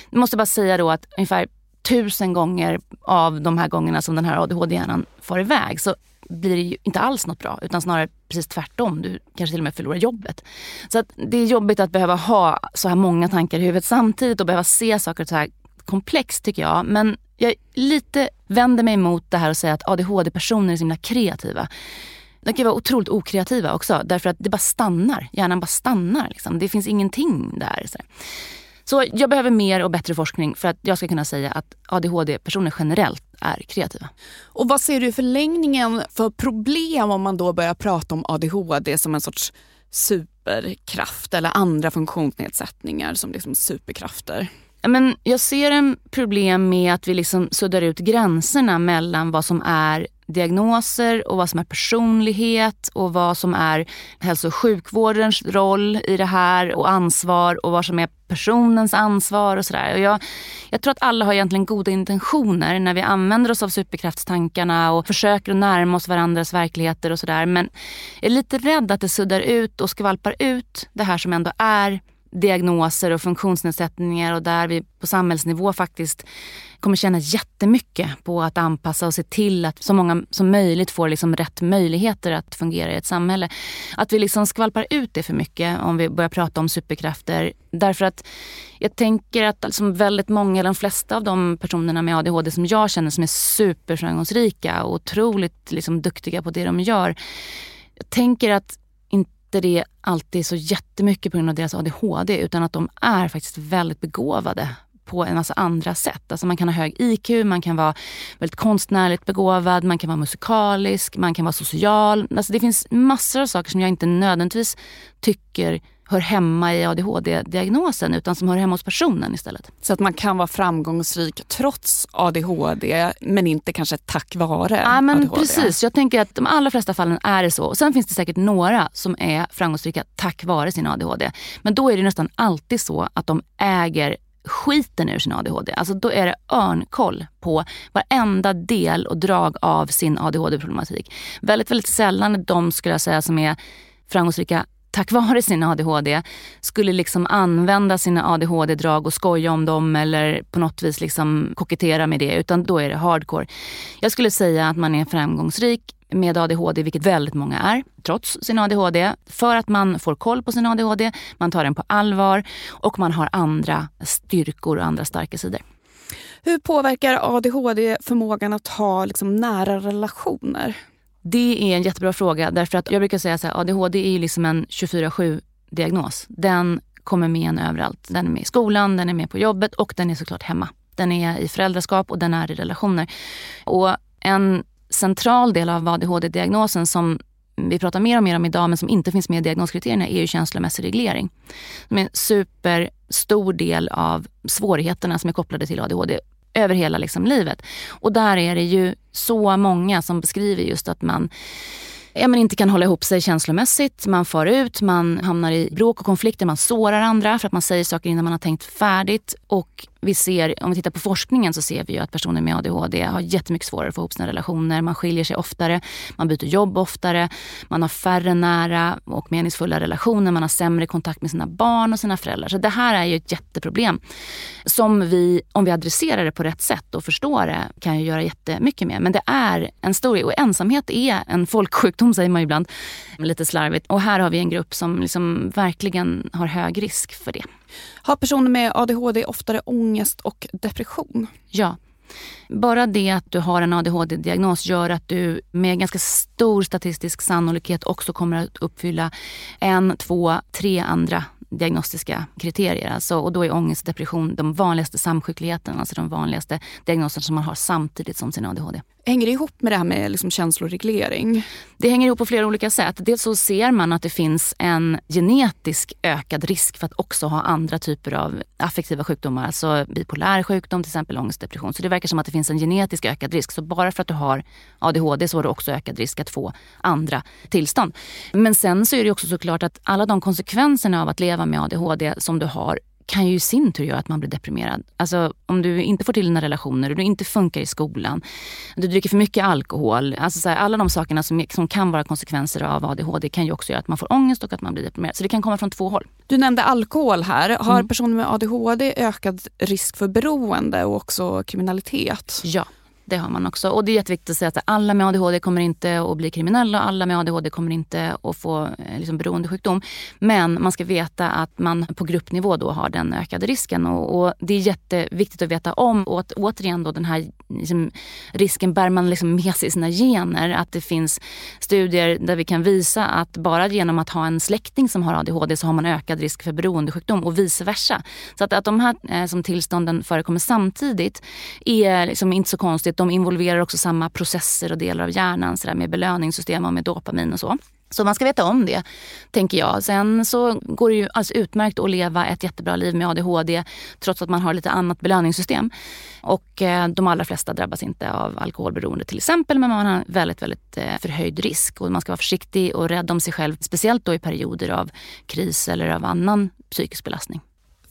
[SPEAKER 2] Jag måste bara säga då att ungefär tusen gånger av de här gångerna som den här ADHD-hjärnan far iväg så blir det ju inte alls något bra utan snarare precis tvärtom. Du kanske till och med förlorar jobbet. Så att det är jobbigt att behöva ha så här många tankar i huvudet samtidigt och behöva se saker så här komplext tycker jag. Men jag lite vänder mig emot det här att säga att ADHD-personer är så himla kreativa. De kan vara otroligt okreativa också därför att det bara stannar. Hjärnan bara stannar. Liksom. Det finns ingenting där. Så. så jag behöver mer och bättre forskning för att jag ska kunna säga att ADHD-personer generellt är kreativa.
[SPEAKER 3] Och vad ser du i förlängningen för problem om man då börjar prata om ADHD som en sorts superkraft eller andra funktionsnedsättningar som liksom superkrafter?
[SPEAKER 2] Men jag ser en problem med att vi liksom suddar ut gränserna mellan vad som är diagnoser och vad som är personlighet och vad som är hälso och sjukvårdens roll i det här och ansvar och vad som är personens ansvar och sådär. Jag, jag tror att alla har egentligen goda intentioner när vi använder oss av superkraftstankarna och försöker att närma oss varandras verkligheter och sådär. Men jag är lite rädd att det suddar ut och skvalpar ut det här som ändå är diagnoser och funktionsnedsättningar och där vi på samhällsnivå faktiskt kommer tjäna jättemycket på att anpassa och se till att så många som möjligt får liksom rätt möjligheter att fungera i ett samhälle. Att vi liksom skvalpar ut det för mycket om vi börjar prata om superkrafter. Därför att jag tänker att alltså väldigt många, eller de flesta av de personerna med ADHD som jag känner som är superframgångsrika och otroligt liksom duktiga på det de gör. Jag tänker att inte det alltid så jättemycket på grund av deras ADHD utan att de är faktiskt väldigt begåvade på en massa andra sätt. Alltså man kan ha hög IQ, man kan vara väldigt konstnärligt begåvad, man kan vara musikalisk, man kan vara social. Alltså det finns massor av saker som jag inte nödvändigtvis tycker hör hemma i ADHD-diagnosen utan som hör hemma hos personen istället.
[SPEAKER 3] Så att man kan vara framgångsrik trots ADHD men inte kanske tack vare
[SPEAKER 2] ja, men
[SPEAKER 3] ADHD?
[SPEAKER 2] Precis, jag tänker att de allra flesta fallen är det så. Och sen finns det säkert några som är framgångsrika tack vare sin ADHD. Men då är det nästan alltid så att de äger skiten ur sin ADHD. Alltså då är det örnkoll på varenda del och drag av sin ADHD-problematik. Väldigt, väldigt sällan de skulle jag säga som är framgångsrika tack vare sin ADHD skulle liksom använda sina ADHD-drag och skoja om dem eller på något vis liksom kokettera med det. Utan då är det hardcore. Jag skulle säga att man är framgångsrik med ADHD, vilket väldigt många är, trots sin ADHD. För att man får koll på sin ADHD, man tar den på allvar och man har andra styrkor och andra starka sidor.
[SPEAKER 3] Hur påverkar ADHD förmågan att ha liksom nära relationer?
[SPEAKER 2] Det är en jättebra fråga därför att jag brukar säga att ADHD är ju liksom en 24-7 diagnos. Den kommer med en överallt. Den är med i skolan, den är med på jobbet och den är såklart hemma. Den är i föräldraskap och den är i relationer. Och en central del av ADHD-diagnosen som vi pratar mer och mer om idag men som inte finns med i diagnoskriterierna är ju känslomässig reglering. Det är en superstor del av svårigheterna som är kopplade till ADHD över hela liksom livet. Och där är det ju så många som beskriver just att man ja, men inte kan hålla ihop sig känslomässigt. Man far ut, man hamnar i bråk och konflikter, man sårar andra för att man säger saker innan man har tänkt färdigt. Och vi ser, om vi tittar på forskningen så ser vi ju att personer med ADHD har jättemycket svårare att få ihop sina relationer. Man skiljer sig oftare, man byter jobb oftare, man har färre nära och meningsfulla relationer, man har sämre kontakt med sina barn och sina föräldrar. Så det här är ju ett jätteproblem som vi, om vi adresserar det på rätt sätt och förstår det, kan ju göra jättemycket med. Men det är en stor och ensamhet är en folksjukdom säger man ibland, lite slarvigt. Och här har vi en grupp som liksom verkligen har hög risk för det.
[SPEAKER 3] Har personer med ADHD oftare ångest och depression?
[SPEAKER 2] Ja. Bara det att du har en ADHD-diagnos gör att du med ganska stor statistisk sannolikhet också kommer att uppfylla en, två, tre andra diagnostiska kriterier. Alltså, och då är ångest och depression de vanligaste samsjukligheterna, alltså de vanligaste diagnoserna som man har samtidigt som sin ADHD.
[SPEAKER 3] Hänger det ihop med det här med liksom känsloreglering?
[SPEAKER 2] Det hänger ihop på flera olika sätt. Dels så ser man att det finns en genetisk ökad risk för att också ha andra typer av affektiva sjukdomar. Alltså bipolär sjukdom, till exempel ångest depression. Så det verkar som att det finns en genetisk ökad risk. Så bara för att du har ADHD så har du också ökad risk att få andra tillstånd. Men sen så är det också såklart att alla de konsekvenserna av att leva med ADHD som du har kan ju i sin tur göra att man blir deprimerad. Alltså om du inte får till dina relationer, du inte funkar i skolan, du dricker för mycket alkohol. Alltså så här, alla de sakerna som, som kan vara konsekvenser av ADHD kan ju också göra att man får ångest och att man blir deprimerad. Så det kan komma från två håll.
[SPEAKER 3] Du nämnde alkohol här. Har mm. personer med ADHD ökad risk för beroende och också kriminalitet?
[SPEAKER 2] Ja. Det har man också. Och det är jätteviktigt att säga att alla med ADHD kommer inte att bli kriminella och alla med ADHD kommer inte att få eh, liksom, beroendesjukdom. Men man ska veta att man på gruppnivå då har den ökade risken. Och, och det är jätteviktigt att veta om. Och att, återigen då den här liksom, risken bär man liksom med sig i sina gener. Att det finns studier där vi kan visa att bara genom att ha en släkting som har ADHD så har man ökad risk för beroendesjukdom och vice versa. Så att, att de här eh, som tillstånden förekommer samtidigt är liksom inte så konstigt. De involverar också samma processer och delar av hjärnan så där med belöningssystem och med dopamin och så. Så man ska veta om det, tänker jag. Sen så går det ju alldeles utmärkt att leva ett jättebra liv med ADHD trots att man har lite annat belöningssystem. Och eh, de allra flesta drabbas inte av alkoholberoende till exempel, men man har väldigt, väldigt eh, förhöjd risk. Och man ska vara försiktig och rädd om sig själv, speciellt då i perioder av kris eller av annan psykisk belastning.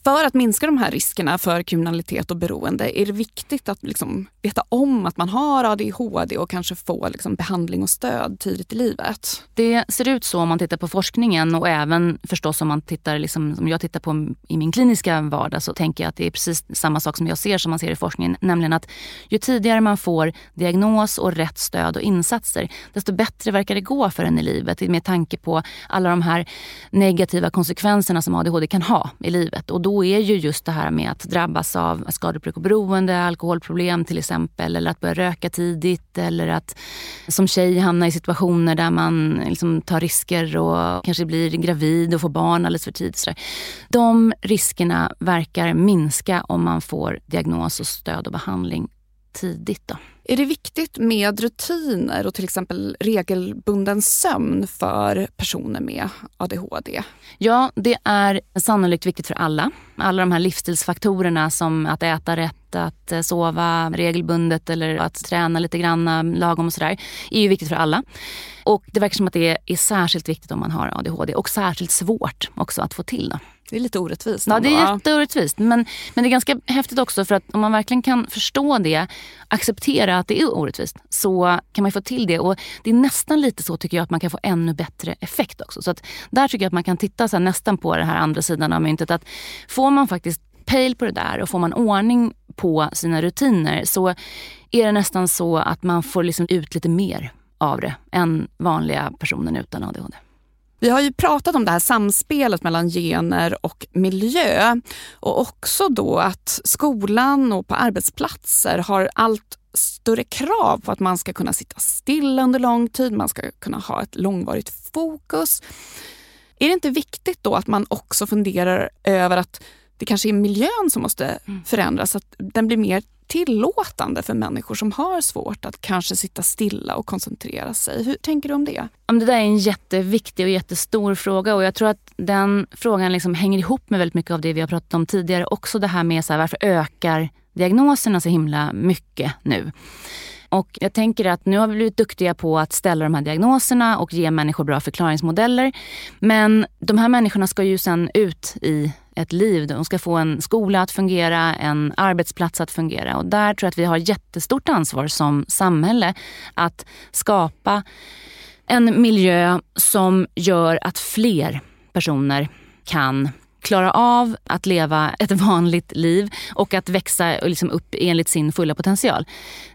[SPEAKER 3] För att minska de här riskerna för kriminalitet och beroende är det viktigt att liksom veta om att man har ADHD och kanske få liksom behandling och stöd tidigt i livet.
[SPEAKER 2] Det ser ut så om man tittar på forskningen och även förstås om man tittar, liksom, som jag tittar på i min kliniska vardag så tänker jag att det är precis samma sak som jag ser som man ser i forskningen. Nämligen att ju tidigare man får diagnos och rätt stöd och insatser desto bättre verkar det gå för en i livet med tanke på alla de här negativa konsekvenserna som ADHD kan ha i livet. Och då då är ju just det här med att drabbas av skadebruk och beroende, alkoholproblem till exempel, eller att börja röka tidigt eller att som tjej hamna i situationer där man liksom tar risker och kanske blir gravid och får barn alldeles för tidigt. De riskerna verkar minska om man får diagnos och stöd och behandling tidigt. Då.
[SPEAKER 3] Är det viktigt med rutiner och till exempel regelbunden sömn för personer med ADHD?
[SPEAKER 2] Ja, det är sannolikt viktigt för alla. Alla de här livsstilsfaktorerna som att äta rätt, att eh, sova regelbundet eller att träna lite grann eh, lagom och sådär är ju viktigt för alla. Och det verkar som att det är särskilt viktigt om man har ADHD och särskilt svårt också att få till. Då.
[SPEAKER 3] Det är lite orättvist.
[SPEAKER 2] Ja, det är jätteorättvist. Men, men det är ganska häftigt också för att om man verkligen kan förstå det, acceptera att det är orättvist, så kan man få till det. Och det är nästan lite så tycker jag att man kan få ännu bättre effekt också. Så att där tycker jag att man kan titta så nästan på den här andra sidan av myntet. Att får man faktiskt pejl på det där och får man ordning på sina rutiner så är det nästan så att man får liksom ut lite mer av det än vanliga personen utan ADHD.
[SPEAKER 3] Vi har ju pratat om det här samspelet mellan gener och miljö och också då att skolan och på arbetsplatser har allt större krav på att man ska kunna sitta still under lång tid, man ska kunna ha ett långvarigt fokus. Är det inte viktigt då att man också funderar över att det kanske är miljön som måste mm. förändras, att den blir mer tillåtande för människor som har svårt att kanske sitta stilla och koncentrera sig. Hur tänker du om det?
[SPEAKER 2] Det där är en jätteviktig och jättestor fråga och jag tror att den frågan liksom hänger ihop med väldigt mycket av det vi har pratat om tidigare. Också det här med så här, varför ökar diagnoserna så himla mycket nu? Och jag tänker att nu har vi blivit duktiga på att ställa de här diagnoserna och ge människor bra förklaringsmodeller. Men de här människorna ska ju sen ut i ett liv. De ska få en skola att fungera, en arbetsplats att fungera. Och där tror jag att vi har jättestort ansvar som samhälle att skapa en miljö som gör att fler personer kan klara av att leva ett vanligt liv och att växa liksom upp enligt sin fulla potential.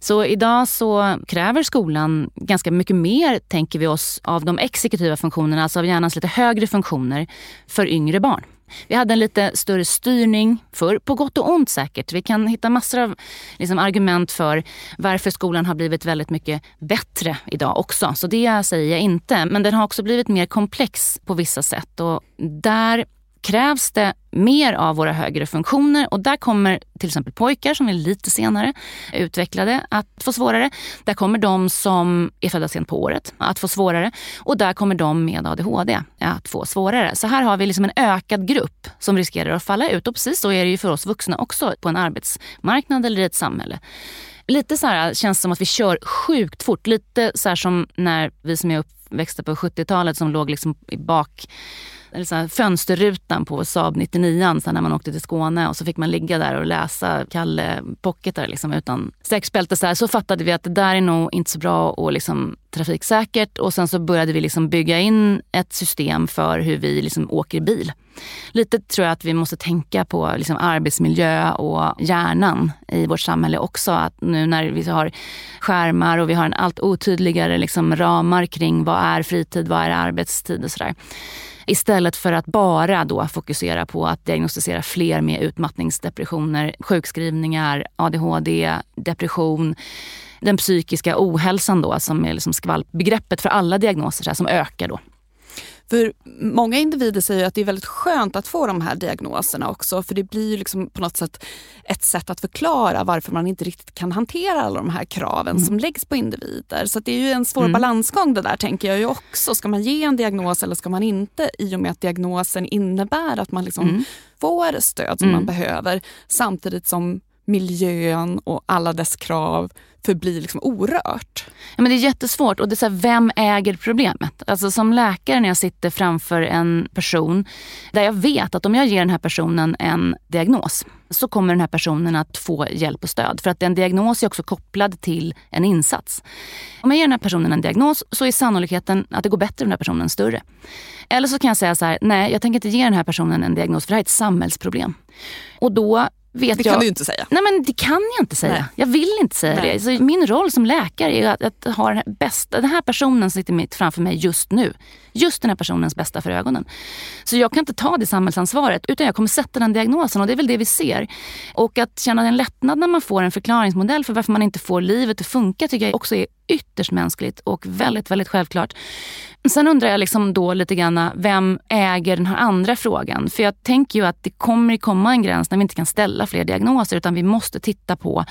[SPEAKER 2] Så idag så kräver skolan ganska mycket mer, tänker vi oss, av de exekutiva funktionerna, alltså av hjärnans lite högre funktioner för yngre barn. Vi hade en lite större styrning för på gott och ont säkert. Vi kan hitta massor av liksom, argument för varför skolan har blivit väldigt mycket bättre idag också. Så det säger jag inte. Men den har också blivit mer komplex på vissa sätt. Och där krävs det mer av våra högre funktioner och där kommer till exempel pojkar som är lite senare utvecklade att få svårare. Där kommer de som är födda sent på året att få svårare och där kommer de med ADHD att få svårare. Så här har vi liksom en ökad grupp som riskerar att falla ut och precis så är det ju för oss vuxna också på en arbetsmarknad eller i ett samhälle lite så här känns det som att vi kör sjukt fort. Lite så som när vi som är uppväxta på 70-talet som låg liksom i bak eller så här, fönsterrutan på Saab 99 så när man åkte till Skåne och så fick man ligga där och läsa Kalle Pocketar liksom, utan säkerhetsbälte. Så, så fattade vi att det där är nog inte så bra och liksom, trafiksäkert. Och sen så började vi liksom bygga in ett system för hur vi liksom åker bil. Lite tror jag att vi måste tänka på liksom arbetsmiljö och hjärnan i vårt samhälle också. Att nu när vi har skärmar och vi har en allt otydligare liksom ramar kring vad är fritid, vad är arbetstid och sådär Istället för att bara då fokusera på att diagnostisera fler med utmattningsdepressioner, sjukskrivningar, ADHD, depression den psykiska ohälsan då som är liksom skvalpbegreppet för alla diagnoser här, som ökar då.
[SPEAKER 3] För många individer säger att det är väldigt skönt att få de här diagnoserna också för det blir liksom på något sätt ett sätt att förklara varför man inte riktigt kan hantera alla de här kraven mm. som läggs på individer. Så det är ju en svår mm. balansgång det där tänker jag ju också. Ska man ge en diagnos eller ska man inte? I och med att diagnosen innebär att man liksom mm. får stöd som man mm. behöver samtidigt som miljön och alla dess krav förblir liksom orört.
[SPEAKER 2] Ja, men det är jättesvårt. Och det är så här, vem äger problemet? Alltså som läkare när jag sitter framför en person där jag vet att om jag ger den här personen en diagnos så kommer den här personen att få hjälp och stöd. För att en diagnos är också kopplad till en insats. Om jag ger den här personen en diagnos så är sannolikheten att det går bättre för den här personen större. Eller så kan jag säga så här, nej jag tänker inte ge den här personen en diagnos för det här är ett samhällsproblem. Och då vet
[SPEAKER 3] det
[SPEAKER 2] kan
[SPEAKER 3] jag, du inte säga.
[SPEAKER 2] Nej men det kan jag inte säga. Nej. Jag vill inte säga Nej. det. Så min roll som läkare är att, att ha den här, bästa, den här personen som sitter mitt framför mig just nu. Just den här personens bästa för ögonen. Så jag kan inte ta det samhällsansvaret utan jag kommer sätta den diagnosen och det är väl det vi ser. Och att känna en lättnad när man får en förklaringsmodell för varför man inte får livet att funka tycker jag också är ytterst mänskligt och väldigt, väldigt självklart. Sen undrar jag liksom då lite grann, vem äger den här andra frågan? För jag tänker ju att det kommer komma en gräns när vi inte kan ställa fler diagnoser utan vi måste titta på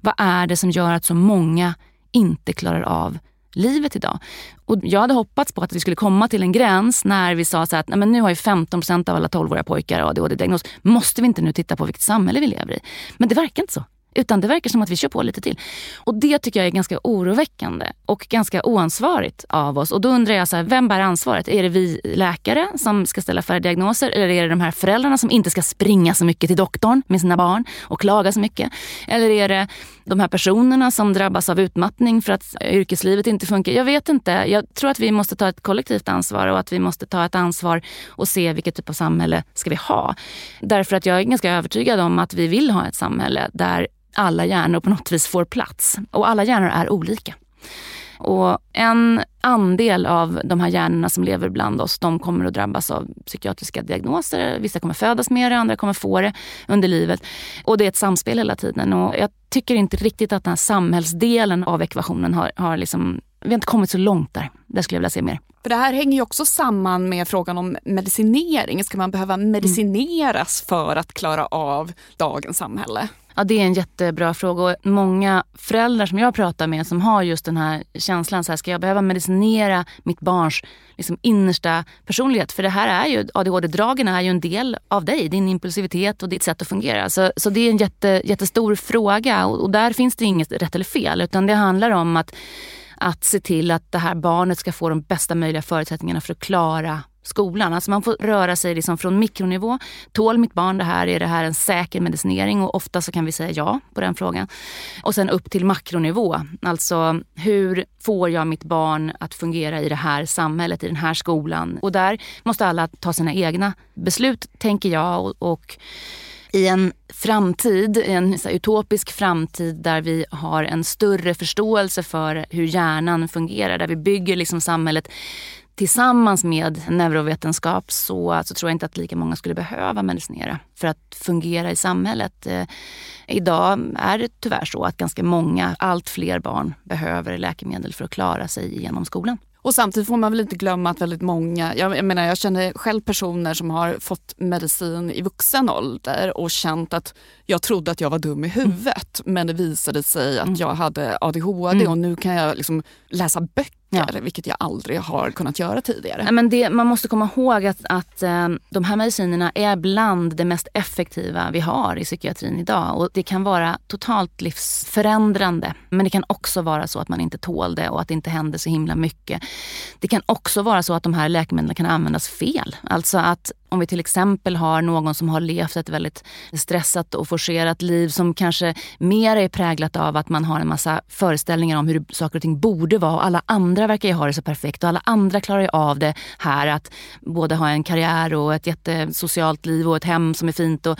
[SPEAKER 2] vad är det som gör att så många inte klarar av livet idag. Och jag hade hoppats på att vi skulle komma till en gräns när vi sa så att nej, men nu har ju 15% av alla 12-åriga pojkar ADHD-diagnos. Måste vi inte nu titta på vilket samhälle vi lever i? Men det verkar inte så. Utan det verkar som att vi kör på lite till. Och det tycker jag är ganska oroväckande och ganska oansvarigt av oss. Och då undrar jag, så här, vem bär ansvaret? Är det vi läkare som ska ställa färre diagnoser? Eller är det de här föräldrarna som inte ska springa så mycket till doktorn med sina barn och klaga så mycket? Eller är det de här personerna som drabbas av utmattning för att yrkeslivet inte funkar? Jag vet inte. Jag tror att vi måste ta ett kollektivt ansvar och att vi måste ta ett ansvar och se vilket typ av samhälle ska vi ha. Därför att jag är ganska övertygad om att vi vill ha ett samhälle där alla hjärnor på något vis får plats. Och alla hjärnor är olika. Och en andel av de här hjärnorna som lever bland oss, de kommer att drabbas av psykiatriska diagnoser. Vissa kommer födas med det, andra kommer få det under livet. Och det är ett samspel hela tiden. Och jag tycker inte riktigt att den här samhällsdelen av ekvationen har, har liksom, vi har inte kommit så långt där. Där skulle jag vilja se mer.
[SPEAKER 3] För det här hänger ju också samman med frågan om medicinering. Ska man behöva medicineras mm. för att klara av dagens samhälle?
[SPEAKER 2] Ja, det är en jättebra fråga. Och många föräldrar som jag pratar med som har just den här känslan, så här, ska jag behöva medicinera mitt barns liksom, innersta personlighet? För det här är ju, ADHD-dragen är ju en del av dig, din impulsivitet och ditt sätt att fungera. Så, så det är en jätte, jättestor fråga och, och där finns det inget rätt eller fel. Utan det handlar om att, att se till att det här barnet ska få de bästa möjliga förutsättningarna för att klara skolan. Alltså man får röra sig liksom från mikronivå. Tål mitt barn det här? Är det här en säker medicinering? Och ofta så kan vi säga ja på den frågan. Och sen upp till makronivå. Alltså hur får jag mitt barn att fungera i det här samhället, i den här skolan? Och där måste alla ta sina egna beslut, tänker jag. och, och i en framtid, en så utopisk framtid där vi har en större förståelse för hur hjärnan fungerar, där vi bygger liksom samhället tillsammans med neurovetenskap så, så tror jag inte att lika många skulle behöva medicinera för att fungera i samhället. Eh, idag är det tyvärr så att ganska många, allt fler barn behöver läkemedel för att klara sig genom skolan.
[SPEAKER 3] Och samtidigt får man väl inte glömma att väldigt många, jag, menar jag känner själv personer som har fått medicin i vuxen ålder och känt att jag trodde att jag var dum i huvudet mm. men det visade sig att mm. jag hade ADHD mm. och nu kan jag liksom läsa böcker Ja. vilket jag aldrig har kunnat göra tidigare.
[SPEAKER 2] Men det, man måste komma ihåg att, att um, de här medicinerna är bland det mest effektiva vi har i psykiatrin idag. Och det kan vara totalt livsförändrande. Men det kan också vara så att man inte tål det och att det inte händer så himla mycket. Det kan också vara så att de här läkemedlen kan användas fel. Alltså att om vi till exempel har någon som har levt ett väldigt stressat och forcerat liv som kanske mer är präglat av att man har en massa föreställningar om hur saker och ting borde vara. Och alla andra verkar ju ha det så perfekt och alla andra klarar ju av det här att både ha en karriär och ett jättesocialt liv och ett hem som är fint. Och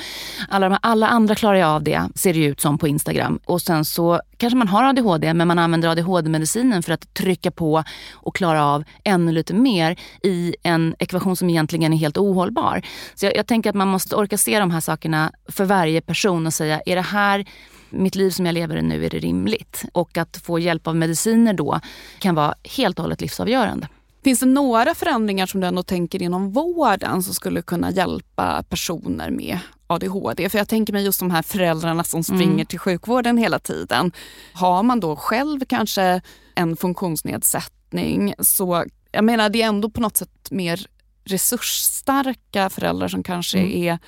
[SPEAKER 2] alla, de, alla andra klarar ju av det, ser det ju ut som på Instagram. Och sen så kanske man har ADHD men man använder ADHD-medicinen för att trycka på och klara av ännu lite mer i en ekvation som egentligen är helt ohållbar. Så jag, jag tänker att man måste orka se de här sakerna för varje person och säga, är det här mitt liv som jag lever nu, är det rimligt? Och att få hjälp av mediciner då kan vara helt och hållet livsavgörande.
[SPEAKER 3] Finns det några förändringar som du ändå tänker inom vården som skulle kunna hjälpa personer med ADHD? För jag tänker mig just de här föräldrarna som springer mm. till sjukvården hela tiden. Har man då själv kanske en funktionsnedsättning så jag menar det är ändå på något sätt mer resursstarka föräldrar som kanske mm. är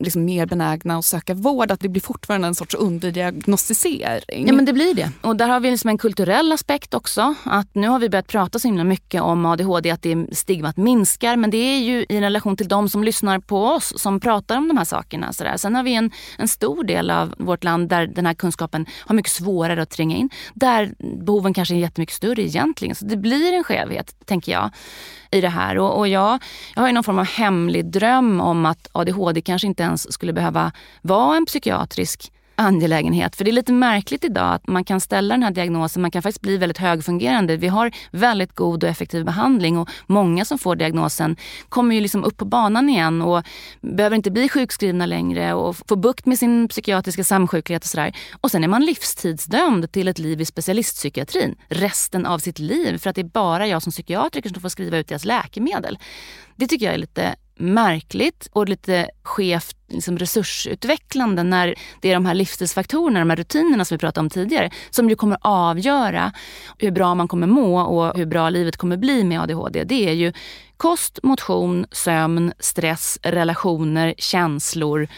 [SPEAKER 3] liksom mer benägna att söka vård, att det blir fortfarande en sorts underdiagnostisering.
[SPEAKER 2] Ja men det blir det. Och där har vi liksom en kulturell aspekt också. Att nu har vi börjat prata så himla mycket om ADHD, att det stigmat minskar. Men det är ju i relation till de som lyssnar på oss som pratar om de här sakerna. Så där. Sen har vi en, en stor del av vårt land där den här kunskapen har mycket svårare att tränga in. Där behoven kanske är jättemycket större egentligen. Så det blir en skevhet, tänker jag i det här. Och, och jag, jag har ju någon form av hemlig dröm om att ADHD kanske inte ens skulle behöva vara en psykiatrisk angelägenhet. För det är lite märkligt idag att man kan ställa den här diagnosen, man kan faktiskt bli väldigt högfungerande. Vi har väldigt god och effektiv behandling och många som får diagnosen kommer ju liksom upp på banan igen och behöver inte bli sjukskrivna längre och få bukt med sin psykiatriska samsjuklighet och sådär. Och sen är man livstidsdömd till ett liv i specialistpsykiatrin resten av sitt liv för att det är bara jag som psykiatriker som får skriva ut deras läkemedel. Det tycker jag är lite märkligt och lite skevt liksom resursutvecklande när det är de här livsstilsfaktorerna, de här rutinerna som vi pratade om tidigare, som ju kommer avgöra hur bra man kommer må och hur bra livet kommer bli med ADHD. Det är ju kost, motion, sömn, stress, relationer, känslor,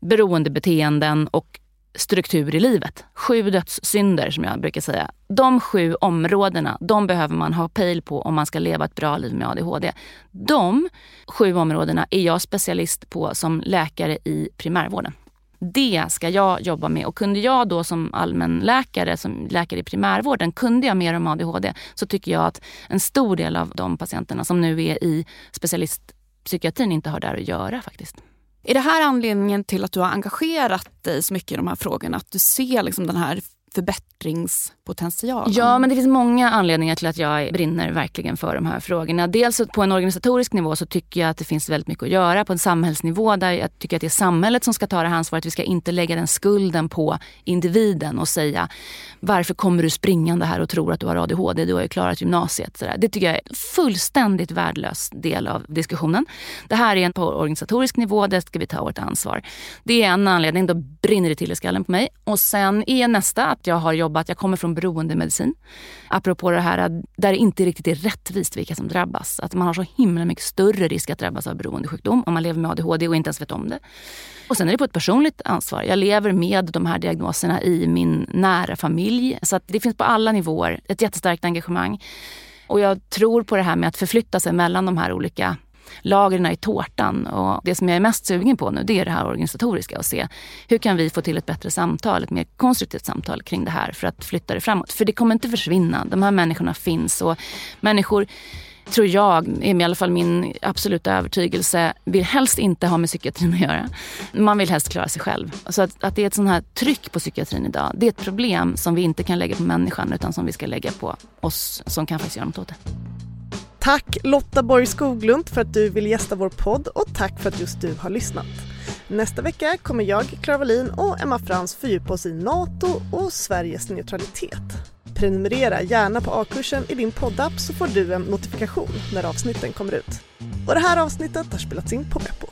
[SPEAKER 2] beroendebeteenden och struktur i livet. Sju dödssynder som jag brukar säga. De sju områdena, de behöver man ha pejl på om man ska leva ett bra liv med ADHD. De sju områdena är jag specialist på som läkare i primärvården. Det ska jag jobba med och kunde jag då som allmänläkare, som läkare i primärvården, kunde jag mer om ADHD så tycker jag att en stor del av de patienterna som nu är i specialistpsykiatrin inte har där att göra faktiskt.
[SPEAKER 3] Är det här anledningen till att du har engagerat dig så mycket i de här frågorna? Att du ser liksom den här förbättringspotentialen?
[SPEAKER 2] Ja, men det finns många anledningar till att jag brinner verkligen för de här frågorna. Dels på en organisatorisk nivå så tycker jag att det finns väldigt mycket att göra. På en samhällsnivå där jag tycker att det är samhället som ska ta det här ansvaret. Vi ska inte lägga den skulden på individen och säga varför kommer du springande här och tror att du har ADHD? Du har ju klarat gymnasiet. Det tycker jag är en fullständigt värdelös del av diskussionen. Det här är en på organisatorisk nivå, där ska vi ta vårt ansvar. Det är en anledning, då brinner det till i skallen på mig. Och sen är nästa att jag har jobbat, jag kommer från beroendemedicin. Apropå det här där det inte riktigt är rättvist vilka som drabbas. Att man har så himla mycket större risk att drabbas av beroendesjukdom om man lever med ADHD och inte ens vet om det. Och sen är det på ett personligt ansvar. Jag lever med de här diagnoserna i min nära familj. Så att det finns på alla nivåer ett jättestarkt engagemang. Och jag tror på det här med att förflytta sig mellan de här olika lagren i tårtan. Och det som jag är mest sugen på nu det är det här organisatoriska och se hur kan vi få till ett bättre samtal, ett mer konstruktivt samtal kring det här för att flytta det framåt. För det kommer inte försvinna. De här människorna finns och människor tror jag, är i alla fall min absoluta övertygelse, vill helst inte ha med psykiatrin att göra. Man vill helst klara sig själv. Så att, att det är ett sånt här tryck på psykiatrin idag, det är ett problem som vi inte kan lägga på människan utan som vi ska lägga på oss som kan faktiskt göra något åt det.
[SPEAKER 1] Tack Lotta Borg Skoglund för att du vill gästa vår podd och tack för att just du har lyssnat. Nästa vecka kommer jag, Clara Wallin och Emma Frans fördjupa oss i NATO och Sveriges neutralitet. Prenumerera gärna på A-kursen i din poddapp så får du en notifikation när avsnitten kommer ut. Och det här avsnittet har spelats in på Beppo.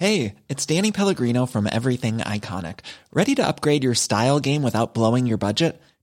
[SPEAKER 8] Hej, det är Danny Pellegrino from Everything Iconic. Ready to upgrade your style game without blowing your budget?